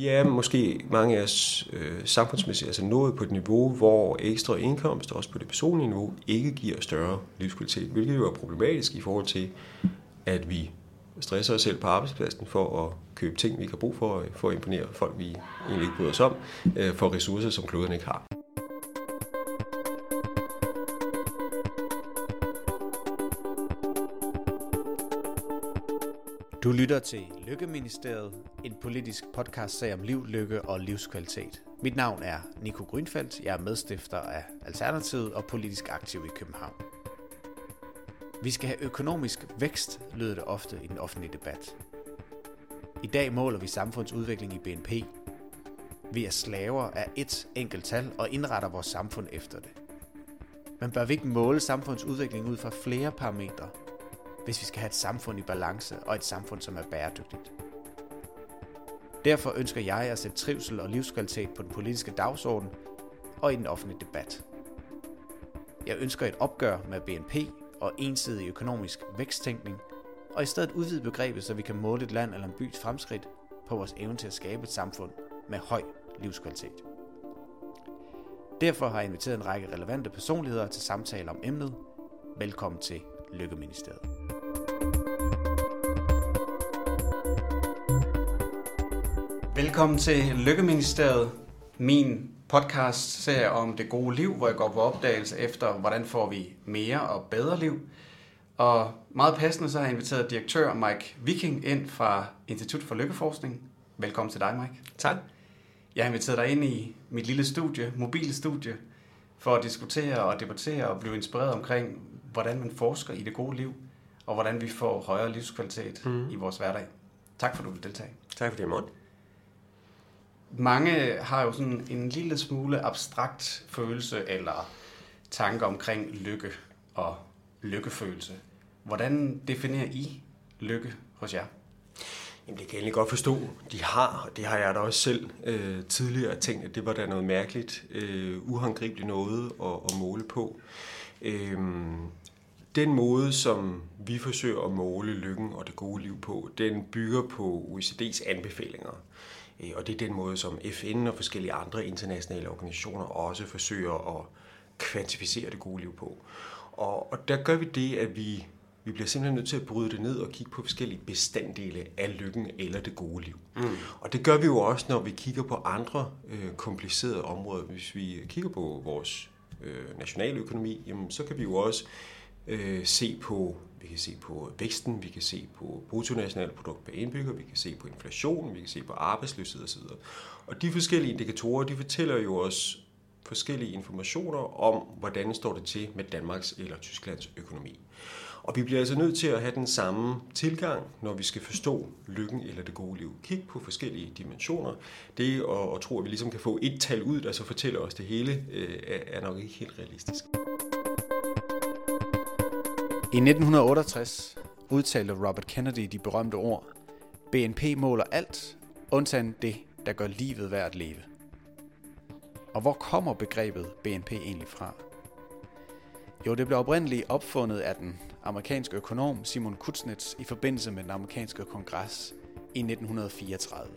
Vi er måske mange af os øh, samfundsmæssigt altså nået på et niveau, hvor ekstra indkomst, også på det personlige niveau, ikke giver større livskvalitet, hvilket jo er problematisk i forhold til, at vi stresser os selv på arbejdspladsen for at købe ting, vi ikke har brug for, øh, for at imponere folk, vi egentlig ikke bryder os om, øh, for ressourcer, som kloden ikke har. Du lytter til Lykkeministeriet, en politisk podcast sag om liv, lykke og livskvalitet. Mit navn er Nico Grønfeldt, jeg er medstifter af Alternativet og politisk aktiv i København. Vi skal have økonomisk vækst, lyder det ofte i den offentlige debat. I dag måler vi samfundsudvikling i BNP. Vi er slaver af et enkelt tal og indretter vores samfund efter det. Men bør vi ikke måle samfundsudvikling ud fra flere parametre, hvis vi skal have et samfund i balance og et samfund, som er bæredygtigt? Derfor ønsker jeg at sætte trivsel og livskvalitet på den politiske dagsorden og i den offentlige debat. Jeg ønsker et opgør med BNP og ensidig økonomisk væksttænkning, og i stedet udvide begrebet, så vi kan måle et land eller en bys fremskridt på vores evne til at skabe et samfund med høj livskvalitet. Derfor har jeg inviteret en række relevante personligheder til samtale om emnet. Velkommen til Lykkeministeriet. Velkommen til Lykkeministeriet, min podcast serie om det gode liv, hvor jeg går på opdagelse efter, hvordan får vi mere og bedre liv. Og meget passende så har jeg inviteret direktør Mike Viking ind fra Institut for Lykkeforskning. Velkommen til dig, Mike. Tak. Jeg har inviteret dig ind i mit lille studie, mobile studie, for at diskutere og debattere og blive inspireret omkring, hvordan man forsker i det gode liv, og hvordan vi får højere livskvalitet mm. i vores hverdag. Tak for, at du vil deltage. Tak for det, Morten. Mange har jo sådan en lille smule abstrakt følelse eller tanker omkring lykke og lykkefølelse. Hvordan definerer I lykke hos jer? Jamen, det kan jeg egentlig godt forstå, de har, og det har jeg da også selv øh, tidligere tænkt, at det var da noget mærkeligt, øh, uhåndgribeligt noget at, at måle på. Øh, den måde, som vi forsøger at måle lykken og det gode liv på, den bygger på OECD's anbefalinger. Øh, og det er den måde, som FN og forskellige andre internationale organisationer også forsøger at kvantificere det gode liv på. Og, og der gør vi det, at vi, vi bliver simpelthen nødt til at bryde det ned og kigge på forskellige bestanddele af lykken eller det gode liv. Mm. Og det gør vi jo også, når vi kigger på andre øh, komplicerede områder. Hvis vi kigger på vores øh, nationale økonomi, jamen, så kan vi jo også øh, Øh, se på vi kan se på væksten, vi kan se på bruttonationalprodukt per indbygger, vi kan se på inflation, vi kan se på arbejdsløshed osv. Og de forskellige indikatorer, de fortæller jo os forskellige informationer om, hvordan står det til med Danmarks eller Tysklands økonomi. Og vi bliver altså nødt til at have den samme tilgang, når vi skal forstå lykken eller det gode liv. Kig på forskellige dimensioner. Det at, at tro, at vi ligesom kan få et tal ud, der så fortæller os det hele, øh, er nok ikke helt realistisk. I 1968 udtalte Robert Kennedy de berømte ord, BNP måler alt, undtagen det, der gør livet værd at leve. Og hvor kommer begrebet BNP egentlig fra? Jo, det blev oprindeligt opfundet af den amerikanske økonom Simon Kuznets i forbindelse med den amerikanske kongres i 1934.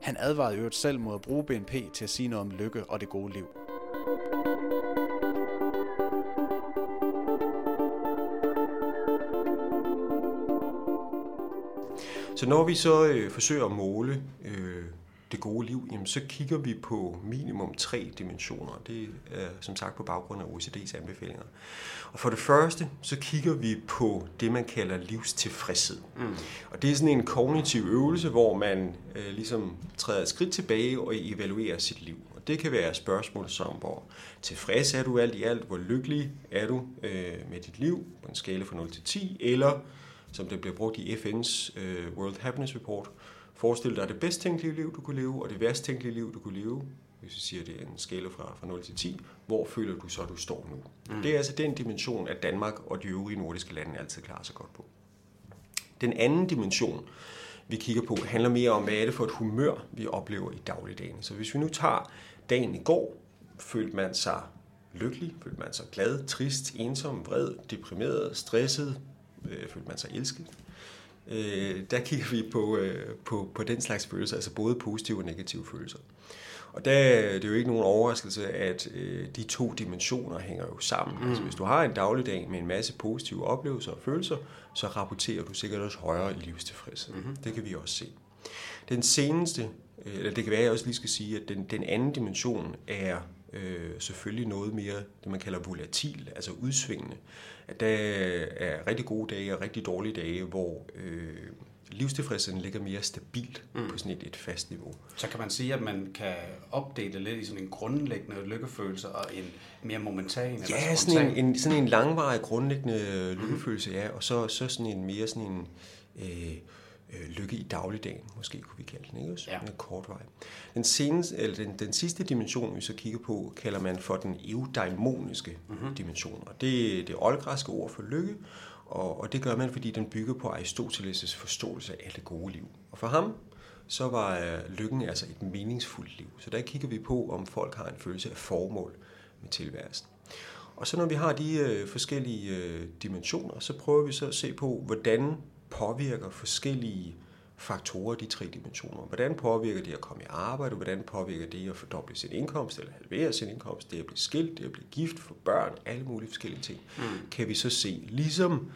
Han advarede øvrigt selv mod at bruge BNP til at sige noget om lykke og det gode liv. Så når vi så øh, forsøger at måle øh, det gode liv, jamen, så kigger vi på minimum tre dimensioner. Det er som sagt på baggrund af OECD's anbefalinger. Og for det første, så kigger vi på det, man kalder livstilfredshed. Mm. Og det er sådan en kognitiv øvelse, hvor man øh, ligesom træder et skridt tilbage og evaluerer sit liv. Og det kan være spørgsmål som, hvor tilfreds er du alt i alt, hvor lykkelig er du øh, med dit liv på en skala fra 0 til 10, eller som det bliver brugt i FN's øh, World Happiness Report. Forestil dig det bedst tænkelige liv, du kunne leve, og det værst tænkelige liv, du kunne leve. Hvis vi siger, det er en skala fra, fra 0 til 10, hvor føler du så, du står nu? Mm. Det er altså den dimension, at Danmark og de øvrige nordiske lande altid klarer sig godt på. Den anden dimension, vi kigger på, handler mere om, hvad er det for et humør, vi oplever i dagligdagen. Så hvis vi nu tager dagen i går, følte man sig lykkelig, følte man sig glad, trist, ensom, vred, deprimeret, stresset, øh, følte man sig elsket. øh, der kigger vi på, øh, på, på den slags følelser, altså både positive og negative følelser. Og der det er jo ikke nogen overraskelse, at øh, de to dimensioner hænger jo sammen. Mm. Altså, hvis du har en dagligdag med en masse positive oplevelser og følelser, så rapporterer du sikkert også højere i livstilfredshed. Mm-hmm. Det kan vi også se. Den seneste, øh, eller det kan være, at jeg også lige skal sige, at den, den anden dimension er øh, selvfølgelig noget mere, det man kalder volatil, altså udsvingende. At der er rigtig gode dage og rigtig dårlige dage, hvor øh, livstilfredsheden ligger mere stabilt mm. på sådan et, et fast niveau. Så kan man sige, at man kan opdele lidt i sådan en grundlæggende lykkefølelse og en mere momentan Ja, eller sådan en, en, sådan en langvarig grundlæggende mm. lykkefølelse, ja, og så, så sådan en mere sådan en... Øh, øh, lykke i dagligdagen, måske kunne vi kalde den, ikke? Så ja. en kort vej. Den, seneste, eller den, den sidste dimension, vi så kigger på, kalder man for den eudaimoniske mm-hmm. dimension. Og det er det oldgræske ord for lykke, og, og det gør man, fordi den bygger på Aristoteles' forståelse af det gode liv. Og for ham, så var øh, lykken altså et meningsfuldt liv. Så der kigger vi på, om folk har en følelse af formål med tilværelsen. Og så når vi har de øh, forskellige øh, dimensioner, så prøver vi så at se på, hvordan påvirker forskellige faktorer de tre dimensioner. Hvordan påvirker det at komme i arbejde? Hvordan påvirker det at fordoble sin indkomst eller halvere sin indkomst? Det at blive skilt, det at blive gift, for børn, alle mulige forskellige ting. Mm. Kan vi så se, ligesom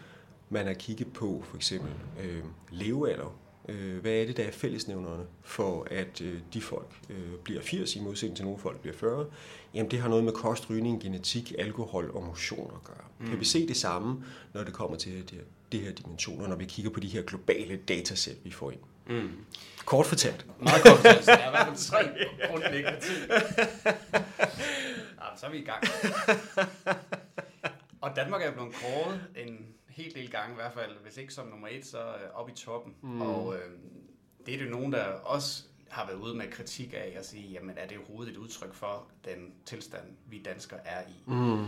man har kigget på for eksempel øh, levealder. Øh, hvad er det, der er fællesnævnerne for, at øh, de folk øh, bliver 80 i modsætning til nogle folk bliver 40? Jamen det har noget med kost, rygning, genetik, alkohol og motion at gøre. Mm. Kan vi se det samme, når det kommer til det her de her dimensioner, når vi kigger på de her globale datasæt, vi får ind. Mm. Kort fortalt. Meget kort fortalt. Så der er i hvert fald tre grundlæggende ting. Så er vi i gang. Og Danmark er blevet kåret en helt del gange i hvert fald, hvis ikke som nummer et, så øh, op i toppen. Mm. Og øh, det er det nogen, der også har været ude med kritik af at sige, jamen er det overhovedet et udtryk for den tilstand, vi danskere er i? Mm.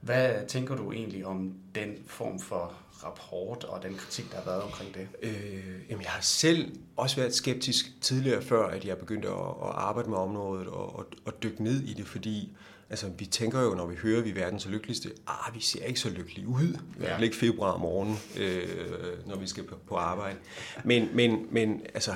Hvad tænker du egentlig om den form for rapport og den kritik, der har været omkring det? Øh, jamen, jeg har selv også været skeptisk tidligere, før at jeg begyndte at, at arbejde med området og, og, og dykke ned i det, fordi altså, vi tænker jo, når vi hører, at vi er verdens lykkeligste, ah, vi ser ikke så lykkelige ud. I hvert fald ikke februar om morgenen, øh, når vi skal på, på arbejde. Men, men, men altså,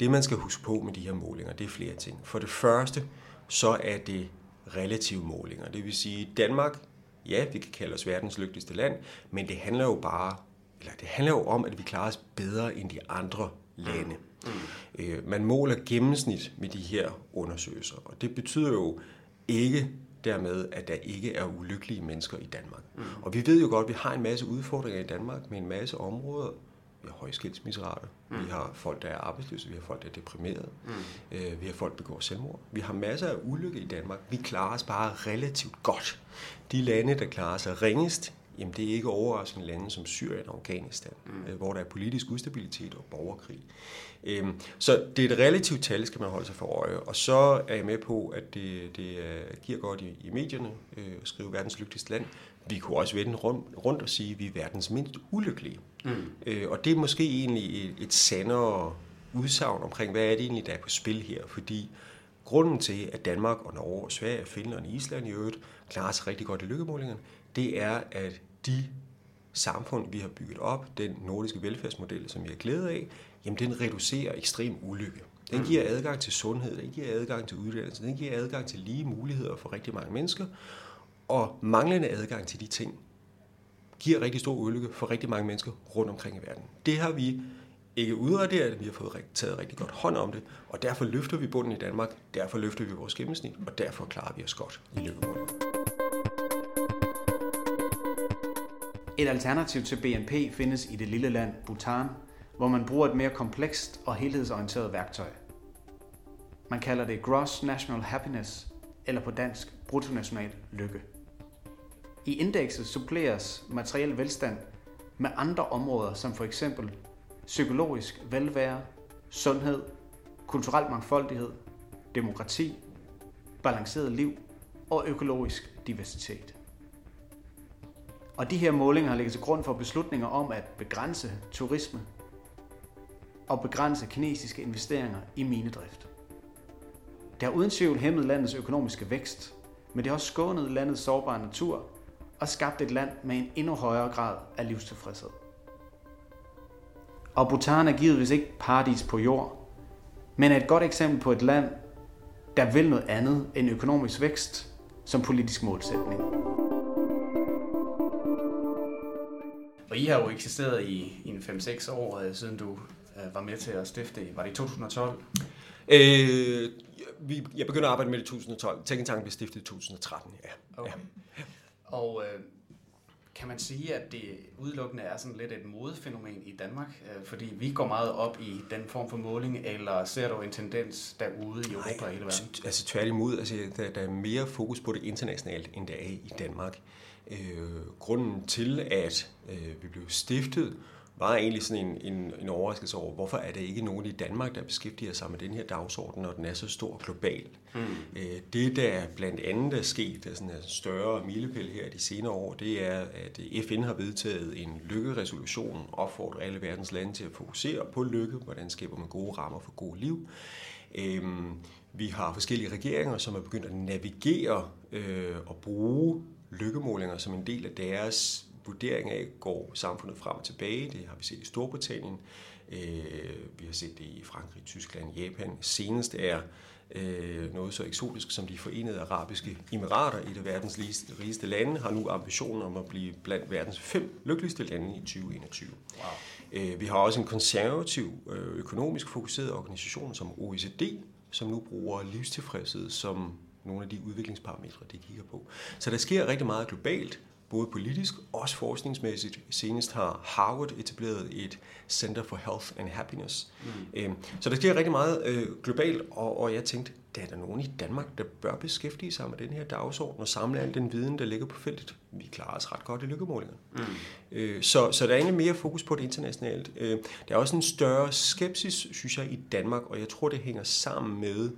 det, man skal huske på med de her målinger, det er flere ting. For det første, så er det relative målinger. Det vil sige, Danmark ja, vi kan kalde os verdens lykkeligste land, men det handler jo bare, eller det handler jo om, at vi klarer os bedre end de andre lande. Mm. Øh, man måler gennemsnit med de her undersøgelser, og det betyder jo ikke dermed, at der ikke er ulykkelige mennesker i Danmark. Mm. Og vi ved jo godt, at vi har en masse udfordringer i Danmark med en masse områder, vi har høje skilsmisserate, mm. vi har folk, der er arbejdsløse, vi har folk, der er deprimerede, mm. øh, vi har folk, der begår selvmord. Vi har masser af ulykke i Danmark. Vi klarer os bare relativt godt. De lande, der klarer sig ringest, jamen det er ikke overraskende lande som Syrien og Afghanistan, mm. øh, hvor der er politisk ustabilitet og borgerkrig. Øhm, så det er et relativt tal, skal man holde sig for øje. Og så er jeg med på, at det, det uh, giver godt i, i medierne øh, at skrive verdens lykkeligste land. Vi kunne også vende rundt, rundt og sige, at vi er verdens mindst ulykkelige. Mm. Øh, og det er måske egentlig et, et sandere udsagn omkring, hvad er det egentlig, der er på spil her. Fordi grunden til, at Danmark og Norge og Sverige, Finland og Island i øvrigt klarer sig rigtig godt i lykkemålingerne, det er, at de samfund, vi har bygget op, den nordiske velfærdsmodel, som vi har glædet af, jamen den reducerer ekstrem ulykke. Den mm. giver adgang til sundhed, den giver adgang til uddannelse, den giver adgang til lige muligheder for rigtig mange mennesker, og manglende adgang til de ting giver rigtig stor ulykke for rigtig mange mennesker rundt omkring i verden. Det har vi ikke udraderet, vi har fået taget rigtig godt hånd om det, og derfor løfter vi bunden i Danmark, derfor løfter vi vores gennemsnit, og derfor klarer vi os godt i lykkemålet. Et alternativ til BNP findes i det lille land Bhutan, hvor man bruger et mere komplekst og helhedsorienteret værktøj. Man kalder det Gross National Happiness, eller på dansk bruttonational lykke. I indekset suppleres materiel velstand med andre områder, som for eksempel psykologisk velvære, sundhed, kulturel mangfoldighed, demokrati, balanceret liv og økologisk diversitet. Og de her målinger har ligget til grund for beslutninger om at begrænse turisme og begrænse kinesiske investeringer i minedrift. Det har uden tvivl hæmmet landets økonomiske vækst, men det har også skånet landets sårbare natur og skabt et land med en endnu højere grad af livstilfredshed. Og Bhutan er givetvis ikke paradis på jord, men er et godt eksempel på et land, der vil noget andet end økonomisk vækst som politisk målsætning. Og I har jo eksisteret i, i en 5-6 år, øh, siden du øh, var med til at stifte. Var det i 2012? Øh, vi, jeg begyndte at arbejde med det i 2012. Tænketanken blev stiftet i 2013, ja. Okay. ja. Og øh, kan man sige, at det udelukkende er sådan lidt et modefænomen i Danmark? Øh, fordi vi går meget op i den form for måling, eller ser du en tendens derude i Europa og hele verden? altså tværtimod. Altså, der, der er mere fokus på det internationalt, end der er i Danmark. Øh, grunden til, at øh, vi blev stiftet, var egentlig sådan en, en, en overraskelse over, hvorfor er der ikke nogen i Danmark, der beskæftiger sig med den her dagsorden, når den er så stor global. Mm. Øh, det, der blandt andet er sket, er sådan en større milepæl her de senere år, det er, at FN har vedtaget en lykkeresolution, opfordrer alle verdens lande til at fokusere på lykke, hvordan skaber man gode rammer for god liv. Øhm, vi har forskellige regeringer, som er begyndt at navigere øh, og bruge lykkemålinger som en del af deres vurdering af, går samfundet frem og tilbage. Det har vi set i Storbritannien, øh, vi har set det i Frankrig, Tyskland, Japan. Senest er øh, noget så eksotisk som de forenede arabiske emirater, et af verdens rigeste lande, har nu ambitionen om at blive blandt verdens fem lykkeligste lande i 2021. Wow. Øh, vi har også en konservativ, økonomisk fokuseret organisation som OECD, som nu bruger livstilfredshed som nogle af de udviklingsparametre, de kigger på. Så der sker rigtig meget globalt, både politisk og også forskningsmæssigt. Senest har Harvard etableret et Center for Health and Happiness. Mm. Øhm, så der sker rigtig meget øh, globalt, og, og jeg tænkte, der er der nogen i Danmark, der bør beskæftige sig med den her dagsorden og samle al den viden, der ligger på feltet. Vi klarer os ret godt i lykkemålingerne. Mm. Øh, så, så der er egentlig mere fokus på det internationalt. Øh, der er også en større skepsis, synes jeg, i Danmark, og jeg tror, det hænger sammen med,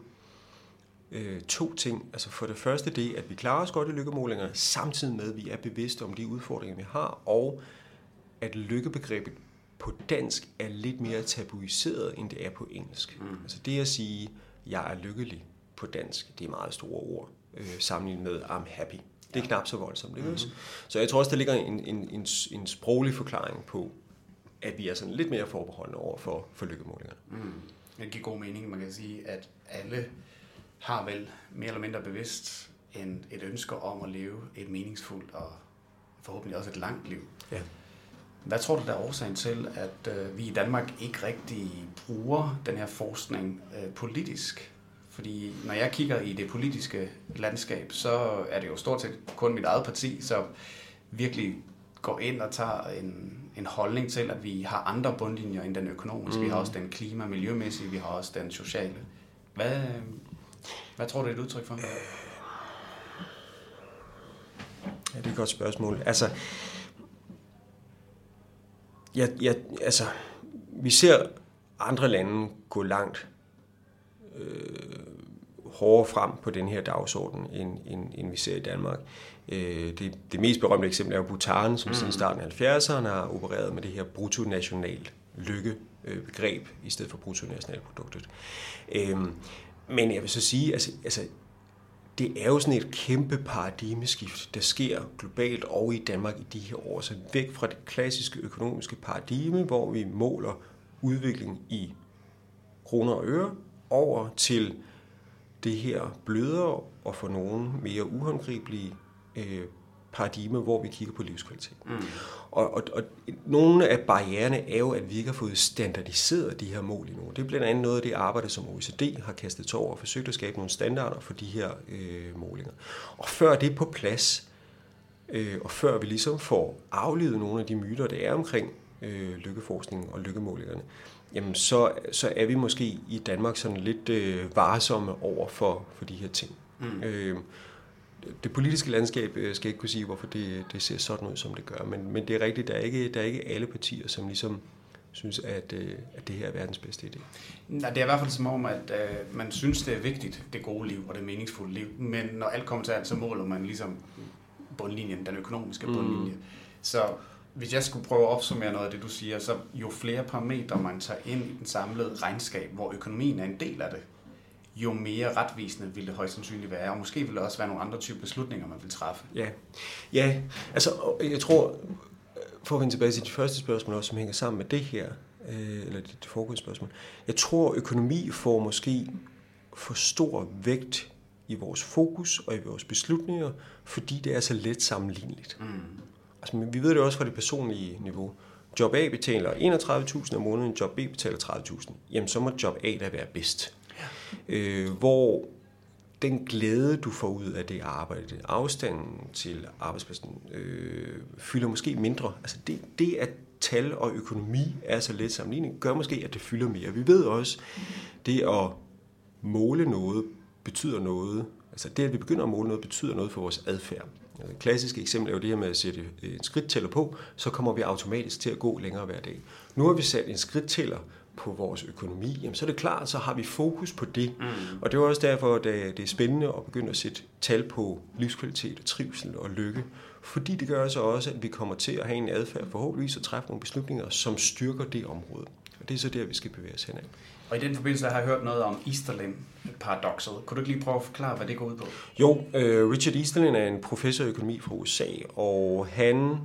øh, to ting. Altså for det første det, at vi klarer os godt i lykkemålinger, samtidig med, at vi er bevidste om de udfordringer, vi har, og at lykkebegrebet på dansk er lidt mere tabuiseret, end det er på engelsk. Mm. Altså det at sige, jeg er lykkelig på dansk, det er meget store ord, øh, sammenlignet med I'm happy. Det er knap så voldsomt, ikke mm-hmm. Så jeg tror også, der ligger en, en, en, en sproglig forklaring på, at vi er sådan lidt mere forbeholdende over for, for lykkemålingerne. Mm. Det giver god mening. Man kan sige, at alle har vel mere eller mindre bevidst en, et ønske om at leve et meningsfuldt og forhåbentlig også et langt liv. Ja. Hvad tror du, der er årsagen til, at øh, vi i Danmark ikke rigtig bruger den her forskning øh, politisk? Fordi når jeg kigger i det politiske landskab, så er det jo stort set kun mit eget parti, som virkelig går ind og tager en, en holdning til, at vi har andre bundlinjer end den økonomiske. Mm. Vi har mm. også den klima- og miljømæssige, vi har også den sociale. Hvad, hvad tror du, det er et udtryk for? Ja, det er et godt spørgsmål. Altså, ja, ja, altså, vi ser andre lande gå langt øh, hårdere frem på den her dagsorden, end, end, end vi ser i Danmark. Øh, det, det mest berømte eksempel er Bhutan, som mm. siden starten af 70'erne har opereret med det her bruttonational lykkebegreb i stedet for bruttonationalproduktet. Øh, men jeg vil så sige, altså, altså det er jo sådan et kæmpe paradigmeskift, der sker globalt og i Danmark i de her år. Så væk fra det klassiske økonomiske paradigme, hvor vi måler udvikling i kroner og øre, over til det her blødere og for nogen mere uhåndgribelige øh, paradigme, hvor vi kigger på livskvalitet. Mm. Og, og, og nogle af barriererne er jo, at vi ikke har fået standardiseret de her mål endnu. Det er blandt andet noget af det arbejde, som OECD har kastet over og forsøgt at skabe nogle standarder for de her øh, målinger. Og før det er på plads, øh, og før vi ligesom får aflevet nogle af de myter, der er omkring øh, lykkeforskning og lykkemålingerne, jamen så, så er vi måske i Danmark sådan lidt øh, varsomme over for, for de her ting. Mm. Øh, det politiske landskab øh, skal ikke kunne sige, hvorfor det, det ser sådan ud, som det gør. Men, men det er rigtigt, der er, ikke, der er ikke alle partier, som ligesom synes, at, øh, at det her er verdens bedste idé. Nej, det er i hvert fald som om, at uh, man synes, det er vigtigt, det gode liv og det meningsfulde liv. Men når alt kommer til alt, så måler man ligesom bundlinjen, den økonomiske bundlinje. Mm. Så hvis jeg skulle prøve at opsummere noget af det, du siger, så jo flere parametre man tager ind i den samlede regnskab, hvor økonomien er en del af det, jo mere retvisende vil det højst sandsynligt være, og måske vil det også være nogle andre typer beslutninger, man vil træffe. Ja, ja altså jeg tror, for at vende tilbage til de første spørgsmål også, som hænger sammen med det her, øh, eller dit foregående spørgsmål. Jeg tror, økonomi får måske for stor vægt i vores fokus og i vores beslutninger, fordi det er så let sammenligneligt. Mm. Altså, vi ved det også fra det personlige niveau. Job A betaler 31.000 om måneden, job B betaler 30.000. Jamen, så må job A da være bedst. Ja. Øh, hvor den glæde, du får ud af det arbejde, afstanden til arbejdspladsen, øh, fylder måske mindre. Altså det, det, at tal og økonomi er så let sammenligning, gør måske, at det fylder mere. Vi ved også, det at måle noget betyder noget. Altså det, at vi begynder at måle noget, betyder noget for vores adfærd. Altså, et klassisk eksempel er jo det her med at sætte øh, en skridttæller på, så kommer vi automatisk til at gå længere hver dag. Nu har vi sat en skridttæller på vores økonomi, jamen, så er det klart, så har vi fokus på det. Mm. Og det er også derfor, at det er spændende at begynde at sætte tal på livskvalitet og trivsel og lykke. Fordi det gør så også, at vi kommer til at have en adfærd forhåbentligvis og træffe nogle beslutninger, som styrker det område. Og det er så der, vi skal bevæge os henad. Og i den forbindelse har jeg hørt noget om Easterlin-paradokset. Kunne du ikke lige prøve at forklare, hvad det går ud på? Jo, uh, Richard Easterlin er en professor i økonomi fra USA, og han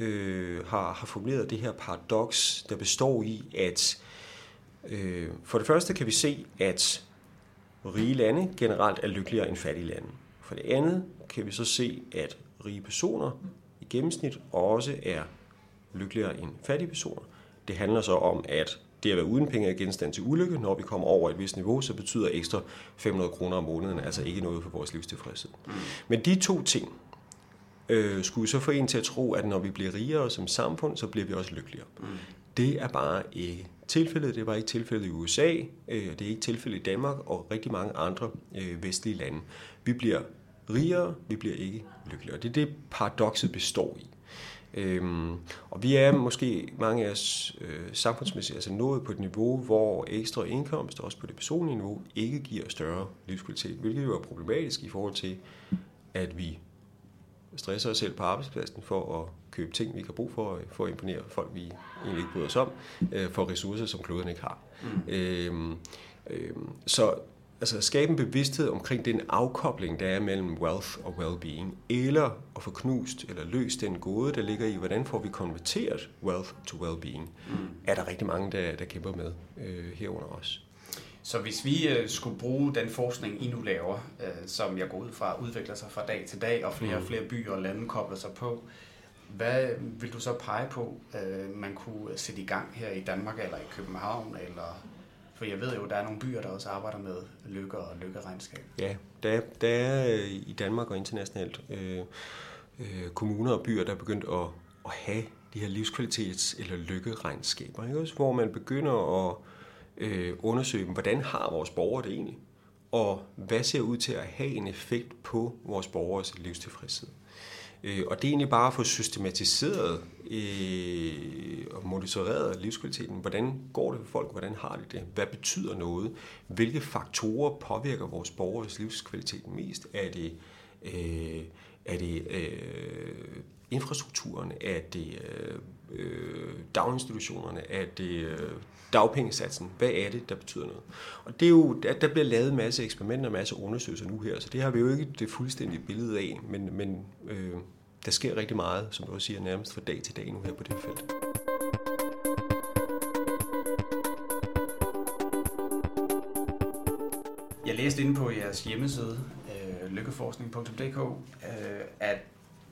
øh, har, har formuleret det her paradoks, der består i, at Øh, for det første kan vi se, at rige lande generelt er lykkeligere end fattige lande. For det andet kan vi så se, at rige personer i gennemsnit også er lykkeligere end fattige personer. Det handler så om, at det at være uden penge er genstand til ulykke. Når vi kommer over et vist niveau, så betyder ekstra 500 kroner om måneden altså ikke noget for vores livstilfredshed. Men de to ting øh, skulle så få en til at tro, at når vi bliver rigere som samfund, så bliver vi også lykkeligere. Mm. Det er bare ikke tilfældet. Det var ikke tilfældet i USA, øh, det er ikke tilfældet i Danmark og rigtig mange andre øh, vestlige lande. Vi bliver rigere, vi bliver ikke lykkeligere. Det er det, paradokset består i. Øhm, og vi er måske mange af os øh, samfundsmæssigt altså nået på et niveau, hvor ekstra indkomst, også på det personlige niveau, ikke giver større livskvalitet, hvilket jo er problematisk i forhold til, at vi stresser os selv på arbejdspladsen for at købe ting, vi ikke har brug for, for at imponere folk, vi egentlig ikke bryder os om, øh, for ressourcer, som kloden ikke har. Mm. Øhm, øhm, så altså skabe en bevidsthed omkring den afkobling, der er mellem wealth og well-being, eller at få knust eller løst den gode, der ligger i, hvordan får vi konverteret wealth to well-being, mm. er der rigtig mange, der, der kæmper med øh, herunder os. Så hvis vi øh, skulle bruge den forskning, I nu laver, øh, som jeg går ud fra, udvikler sig fra dag til dag, og flere og mm. flere byer og lande kobler sig på, hvad vil du så pege på, øh, man kunne sætte i gang her i Danmark eller i København? Eller, for jeg ved jo, der er nogle byer, der også arbejder med lykke og lykkeregnskab. Ja, der er, der er i Danmark og internationalt øh, øh, kommuner og byer, der er begyndt at, at have de her livskvalitets- eller lykkeregnskaber, ikke? Også, hvor man begynder at øh, undersøge, hvordan har vores borgere det egentlig? Og hvad ser ud til at have en effekt på vores borgers livstilfredshed? Øh, og det er egentlig bare at få systematiseret øh, og monitoreret livskvaliteten. Hvordan går det for folk? Hvordan har de det? Hvad betyder noget? Hvilke faktorer påvirker vores borgers livskvalitet mest? Er det, øh, er det øh, infrastrukturen? Er det øh, øh, daginstitutionerne? Er det øh, dagpengesatsen? Hvad er det, der betyder noget? Og det er jo, der, der bliver lavet en masse eksperimenter, og masse undersøgelser nu her, så det har vi jo ikke det fuldstændige billede af, men, men øh, der sker rigtig meget, som du også siger, nærmest fra dag til dag nu her på det felt. Jeg læste inde på jeres hjemmeside, øh, lykkeforskning.dk, øh, at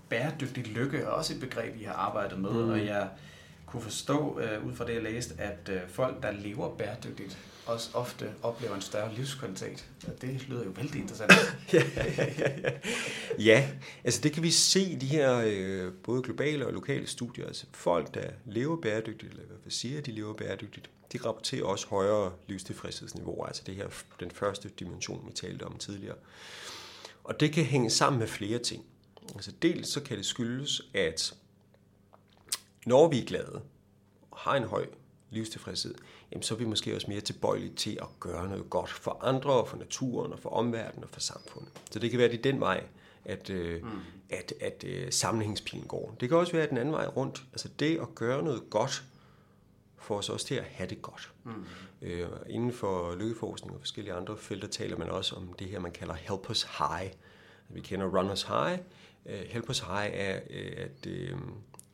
bæredygtig lykke er også et begreb, I har arbejdet med, mm. og jeg kunne forstå, øh, ud fra det jeg læste, at øh, folk, der lever bæredygtigt, også ofte oplever en større livskvalitet. Og det lyder jo vældig interessant. ja, ja, altså det kan vi se i de her øh, både globale og lokale studier. Altså folk, der lever bæredygtigt, eller hvad siger, at de lever bæredygtigt, de rapporterer også højere livstilfredshedsniveauer, altså det her, den første dimension, vi talte om tidligere. Og det kan hænge sammen med flere ting. Altså dels så kan det skyldes, at når vi er glade og har en høj livstilfredshed, jamen så er vi måske også mere tilbøjelige til at gøre noget godt for andre, og for naturen, og for omverdenen og for samfundet. Så det kan være, at det er den vej, at, øh, mm. at, at uh, sammenhængspilen går. Det kan også være den anden vej rundt. Altså det at gøre noget godt, får os også til at have det godt. Mm. Øh, inden for lykkeforskning og forskellige andre felter taler man også om det her, man kalder help us high. Vi kender runners high. Uh, help us high er, uh, at uh,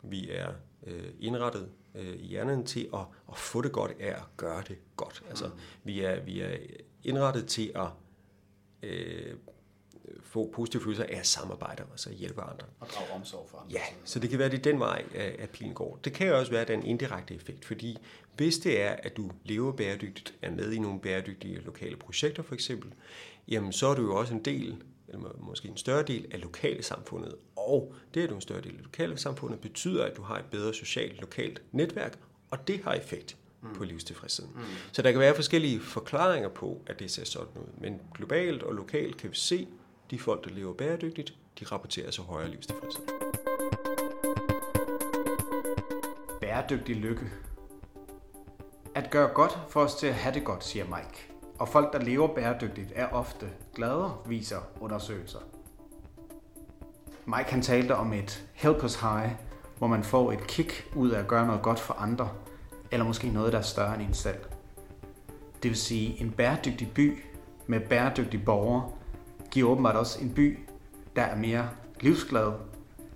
vi er øh, indrettet øh, i hjernen til at, at få det godt af at gøre det godt. Altså, mm. vi, er, vi er indrettet til at øh, få positive følelser af at samarbejde og så hjælpe andre. Og drage omsorg for andre. Ja, så det kan være, det er den vej, at pilen går. Det kan også være, den indirekte effekt, fordi hvis det er, at du lever bæredygtigt, er med i nogle bæredygtige lokale projekter for eksempel, jamen så er du jo også en del, eller måske en større del af lokale samfundet. Og det, at du er en større del af lokale samfundet, betyder, at du har et bedre socialt, lokalt netværk, og det har effekt mm. på livstilfredsheden. Mm. Så der kan være forskellige forklaringer på, at det ser sådan ud. Men globalt og lokalt kan vi se, de folk, der lever bæredygtigt, de rapporterer så højere livstilfredshed. Bæredygtig lykke. At gøre godt for os til at have det godt, siger Mike. Og folk, der lever bæredygtigt, er ofte gladere, viser undersøgelser. Mike han talte om et helpers high, hvor man får et kick ud af at gøre noget godt for andre, eller måske noget, der er større end en selv. Det vil sige, en bæredygtig by med bæredygtige borgere giver åbenbart også en by, der er mere livsglad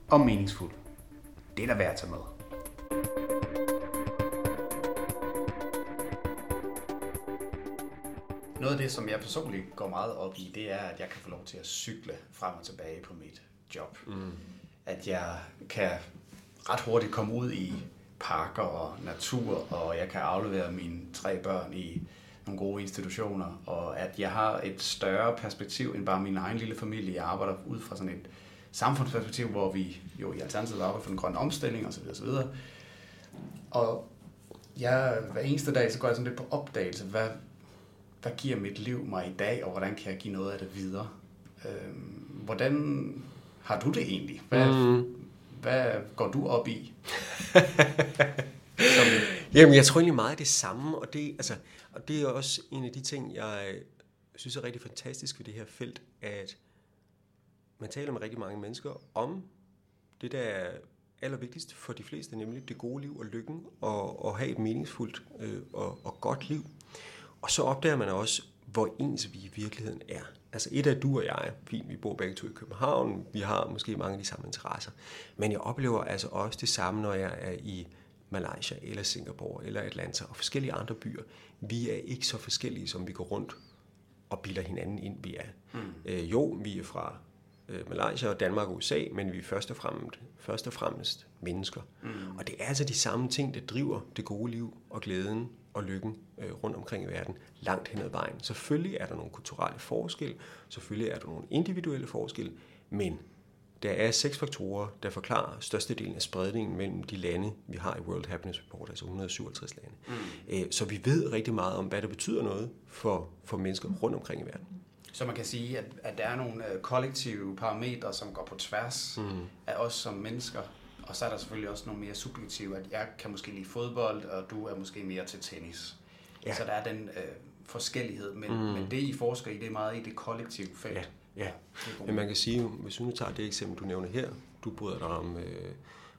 og meningsfuld. Det er der værd at tage med. Noget af det, som jeg personligt går meget op i, det er, at jeg kan få lov til at cykle frem og tilbage på mit job. Mm. At jeg kan ret hurtigt komme ud i parker og natur, og jeg kan aflevere mine tre børn i nogle gode institutioner, og at jeg har et større perspektiv end bare min egen lille familie. Jeg arbejder ud fra sådan et samfundsperspektiv, hvor vi jo i Alternativet arbejder for den grønne omstilling osv. osv. Og jeg, hver eneste dag, så går jeg sådan lidt på opdagelse. Hvad, hvad giver mit liv mig i dag, og hvordan kan jeg give noget af det videre? Øhm, hvordan har du det egentlig? Hvad, mm. hvad går du op i? Jamen, jeg tror egentlig meget det samme, og det, altså, og det er også en af de ting, jeg øh, synes er rigtig fantastisk ved det her felt, at man taler med rigtig mange mennesker om det, der er allervigtigst for de fleste, nemlig det gode liv og lykken, og, og have et meningsfuldt øh, og, og godt liv. Og så opdager man også, hvor ens vi i virkeligheden er. Altså et af du og jeg, fint, vi bor begge to i København, vi har måske mange af de samme interesser, men jeg oplever altså også det samme, når jeg er i Malaysia eller Singapore eller Atlanta og forskellige andre byer. Vi er ikke så forskellige, som vi går rundt og bilder hinanden ind, vi er. Mm. Øh, jo, vi er fra øh, Malaysia og Danmark og USA, men vi er først og fremmest, først og fremmest mennesker. Mm. Og det er altså de samme ting, der driver det gode liv og glæden og lykken øh, rundt omkring i verden langt hen ad vejen. Selvfølgelig er der nogle kulturelle forskelle, selvfølgelig er der nogle individuelle forskelle, men der er seks faktorer, der forklarer størstedelen af spredningen mellem de lande, vi har i World Happiness Report, altså 157 lande. Mm. Øh, så vi ved rigtig meget om, hvad det betyder noget for, for mennesker rundt omkring i verden. Så man kan sige, at, at der er nogle øh, kollektive parametre, som går på tværs mm. af os som mennesker. Og så er der selvfølgelig også nogle mere subjektive, at jeg kan måske lide fodbold, og du er måske mere til tennis. Ja. Så der er den øh, forskellighed, men, mm. men det I forsker i, det er meget i det kollektive felt. Ja. Ja, men man kan sige, hvis vi nu tager det eksempel, du nævner her, du bryder dig om, øh,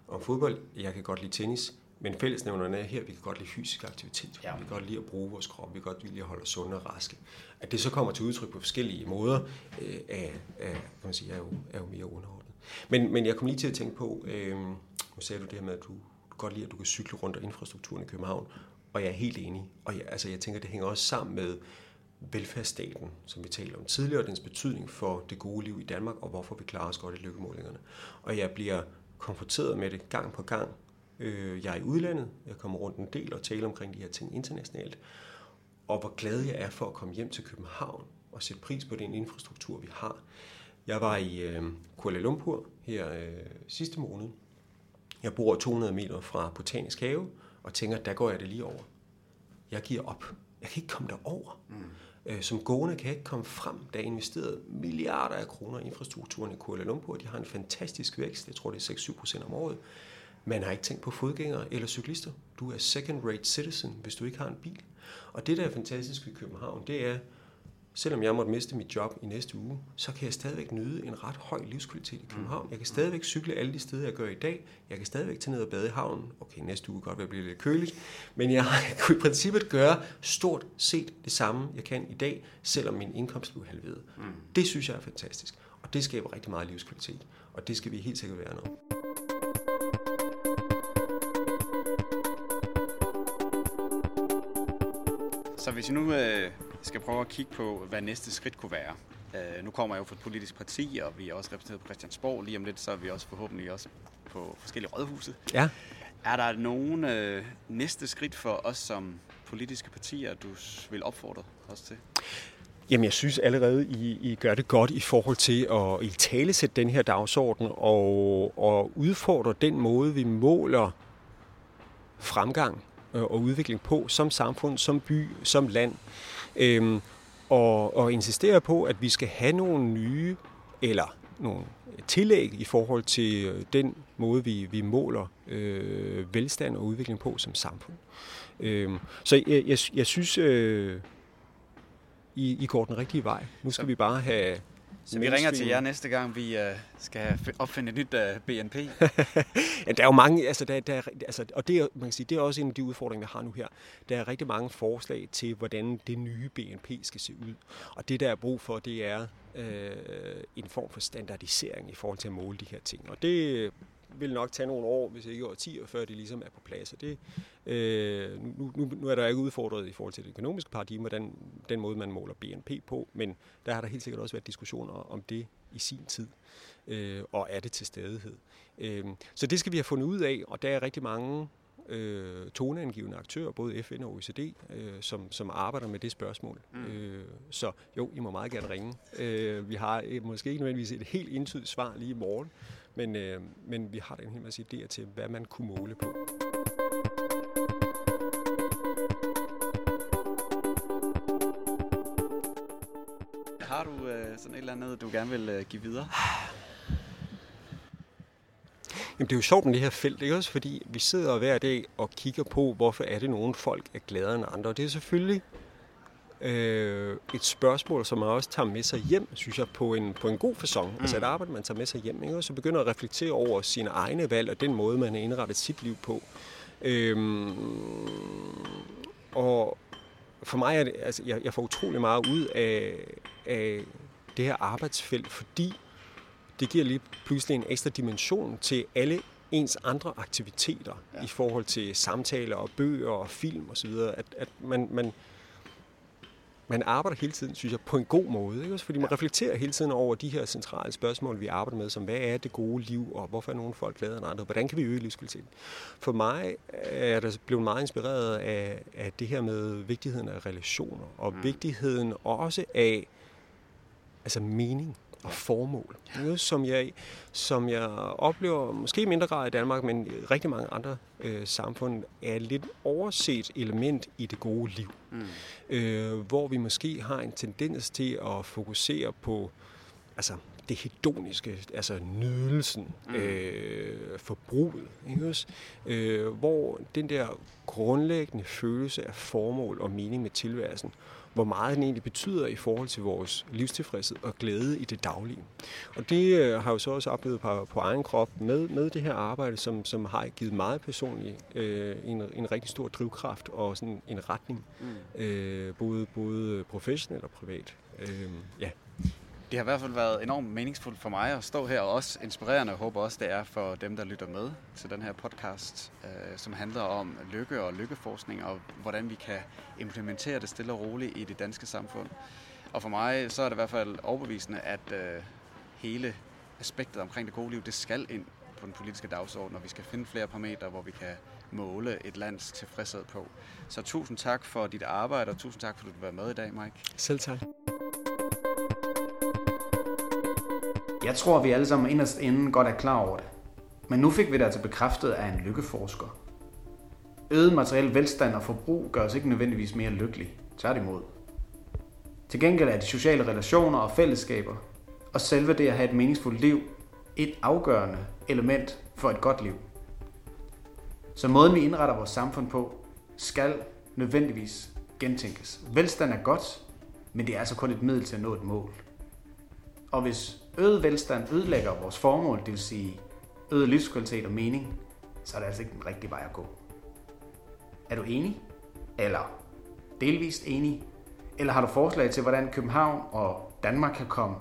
om fodbold, jeg kan godt lide tennis, men fællesnævnerne er her, vi kan godt lide fysisk aktivitet, ja. vi kan godt lide at bruge vores krop, vi kan godt lide at holde os sunde og raske. At det så kommer til udtryk på forskellige måder, øh, er, er, kan man sige, er, jo, er jo mere underordnet. Men, men jeg kom lige til at tænke på, øh, nu sagde du det her med, at du, godt lide, at du kan cykle rundt af infrastrukturen i København, og jeg er helt enig. Og jeg, altså, jeg tænker, det hænger også sammen med, velfærdsstaten, som vi talte om tidligere, og dens betydning for det gode liv i Danmark, og hvorfor vi klarer os godt i lykkemålingerne. Og jeg bliver konfronteret med det gang på gang. Øh, jeg er i udlandet, jeg kommer rundt en del og taler omkring de her ting internationalt, og hvor glad jeg er for at komme hjem til København og sætte pris på den infrastruktur, vi har. Jeg var i øh, Kuala Lumpur her øh, sidste måned. Jeg bor 200 meter fra Botanisk Have, og tænker, der går jeg det lige over. Jeg giver op. Jeg kan ikke komme derover. Mm. Øh, som gående kan ikke komme frem. Der er investeret milliarder af kroner i infrastrukturen i Kuala Lumpur. De har en fantastisk vækst. Jeg tror, det er 6-7 procent om året. Man har ikke tænkt på fodgængere eller cyklister. Du er second-rate citizen, hvis du ikke har en bil. Og det, der er fantastisk ved København, det er, selvom jeg måtte miste mit job i næste uge, så kan jeg stadigvæk nyde en ret høj livskvalitet i mm. København. Jeg kan stadigvæk cykle alle de steder, jeg gør i dag. Jeg kan stadigvæk tage ned og bade i havnen. Okay, næste uge godt være blive lidt køligt, men jeg kan i princippet gøre stort set det samme, jeg kan i dag, selvom min indkomst blev halveret. Mm. Det synes jeg er fantastisk, og det skaber rigtig meget livskvalitet, og det skal vi helt sikkert være om. Så hvis I nu øh skal prøve at kigge på, hvad næste skridt kunne være. Øh, nu kommer jeg jo fra et politisk parti, og vi er også repræsenteret på Christiansborg. Lige om lidt, så er vi også forhåbentlig også på forskellige rådhuse. Ja. Er der nogen øh, næste skridt for os som politiske partier, du vil opfordre os til? Jamen, jeg synes allerede, I, I gør det godt i forhold til at i talesætte den her dagsorden og, og udfordre den måde, vi måler fremgang øh, og udvikling på som samfund, som by, som land. Øhm, og, og insistere på, at vi skal have nogle nye eller nogle tillæg i forhold til øh, den måde, vi, vi måler øh, velstand og udvikling på som samfund. Øhm, så jeg, jeg, jeg synes, øh, I, I går den rigtige vej. Nu skal vi bare have... Så vi ringer til jer næste gang, vi uh, skal opfinde et nyt øh, BNP? ja, der er jo mange, altså, der, der, altså, og det er, man kan sige, det er også en af de udfordringer, vi har nu her. Der er rigtig mange forslag til, hvordan det nye BNP skal se ud. Og det, der er brug for, det er øh, en form for standardisering i forhold til at måle de her ting. Og det vil nok tage nogle år, hvis ikke årtier, før det ligesom er på plads. Og det, øh, nu, nu, nu er der ikke udfordret i forhold til det økonomiske paradigme, den, den måde, man måler BNP på, men der har der helt sikkert også været diskussioner om det i sin tid, øh, og er det til stedighed. Øh, så det skal vi have fundet ud af, og der er rigtig mange øh, toneangivende aktører, både FN og OECD, øh, som, som arbejder med det spørgsmål. Mm. Øh, så jo, I må meget gerne ringe. Øh, vi har øh, måske ikke nødvendigvis et helt entydigt svar lige i morgen, men, øh, men vi har da en hel masse idéer til, hvad man kunne måle på. Har du øh, sådan et eller andet, du gerne vil øh, give videre? Jamen, det er jo sjovt med det her felt, ikke også? Fordi vi sidder hver dag og kigger på, hvorfor er det nogle folk er gladere end andre. Og det er selvfølgelig øh, et spørgsmål, som man også tager med sig hjem, synes jeg, på en, på en god façon. Mm. Altså et arbejde, man tager med sig hjem, ikke? og så begynder at reflektere over sine egne valg og den måde, man har indrettet sit liv på. Øhm, og for mig er det, altså, jeg, jeg får utrolig meget ud af, af det her arbejdsfelt, fordi det giver lige pludselig en ekstra dimension til alle ens andre aktiviteter ja. i forhold til samtaler og bøger og film osv. At, at man, man, man arbejder hele tiden, synes jeg, på en god måde. Ikke? Også fordi man reflekterer hele tiden over de her centrale spørgsmål, vi arbejder med, som hvad er det gode liv, og hvorfor er nogle folk gladere end andre? Hvordan kan vi øge livskvaliteten? For mig er der blevet meget inspireret af, af det her med vigtigheden af relationer, og mm. vigtigheden også af altså mening og formål. Noget, som jeg, som jeg oplever, måske i mindre grad i Danmark, men i rigtig mange andre øh, samfund, er et lidt overset element i det gode liv. Mm. Øh, hvor vi måske har en tendens til at fokusere på altså, det hedoniske, altså nydelsen, mm. øh, forbruget. Ikke også? Øh, hvor den der grundlæggende følelse af formål og mening med tilværelsen hvor meget den egentlig betyder i forhold til vores livstilfredshed og glæde i det daglige. Og det øh, har jeg jo så også oplevet på, på egen krop med, med det her arbejde, som, som har givet meget personligt øh, en, en rigtig stor drivkraft og sådan en retning, mm. øh, både, både professionelt og privat. Øh, ja. Det har i hvert fald været enormt meningsfuldt for mig at stå her, og også inspirerende, og håber også, det er for dem, der lytter med til den her podcast, øh, som handler om lykke og lykkeforskning, og hvordan vi kan implementere det stille og roligt i det danske samfund. Og for mig så er det i hvert fald overbevisende, at øh, hele aspektet omkring det gode liv, det skal ind på den politiske dagsorden, og vi skal finde flere parametre, hvor vi kan måle et lands tilfredshed på. Så tusind tak for dit arbejde, og tusind tak for, at du var med i dag, Mike. Selv tak. Jeg tror, vi alle sammen inderst inden godt er klar over det. Men nu fik vi det altså bekræftet af en lykkeforsker. Øget materiel velstand og forbrug gør os ikke nødvendigvis mere lykkelige. Tværtimod. Til gengæld er de sociale relationer og fællesskaber, og selve det at have et meningsfuldt liv, et afgørende element for et godt liv. Så måden vi indretter vores samfund på, skal nødvendigvis gentænkes. Velstand er godt, men det er altså kun et middel til at nå et mål. Og hvis øget velstand ødelægger vores formål, det vil sige øget livskvalitet og mening, så er det altså ikke den rigtige vej at gå. Er du enig? Eller delvist enig? Eller har du forslag til, hvordan København og Danmark kan komme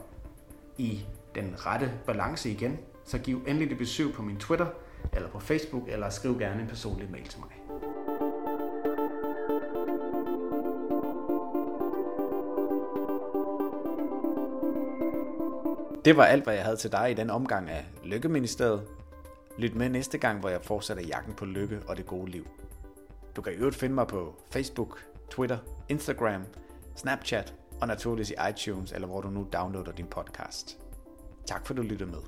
i den rette balance igen? Så giv endelig det besøg på min Twitter, eller på Facebook, eller skriv gerne en personlig mail til mig. Det var alt, hvad jeg havde til dig i den omgang af Lykkeministeriet. Lyt med næste gang, hvor jeg fortsætter jagten på lykke og det gode liv. Du kan i øvrigt finde mig på Facebook, Twitter, Instagram, Snapchat og naturligvis i iTunes, eller hvor du nu downloader din podcast. Tak for, at du lyttede med.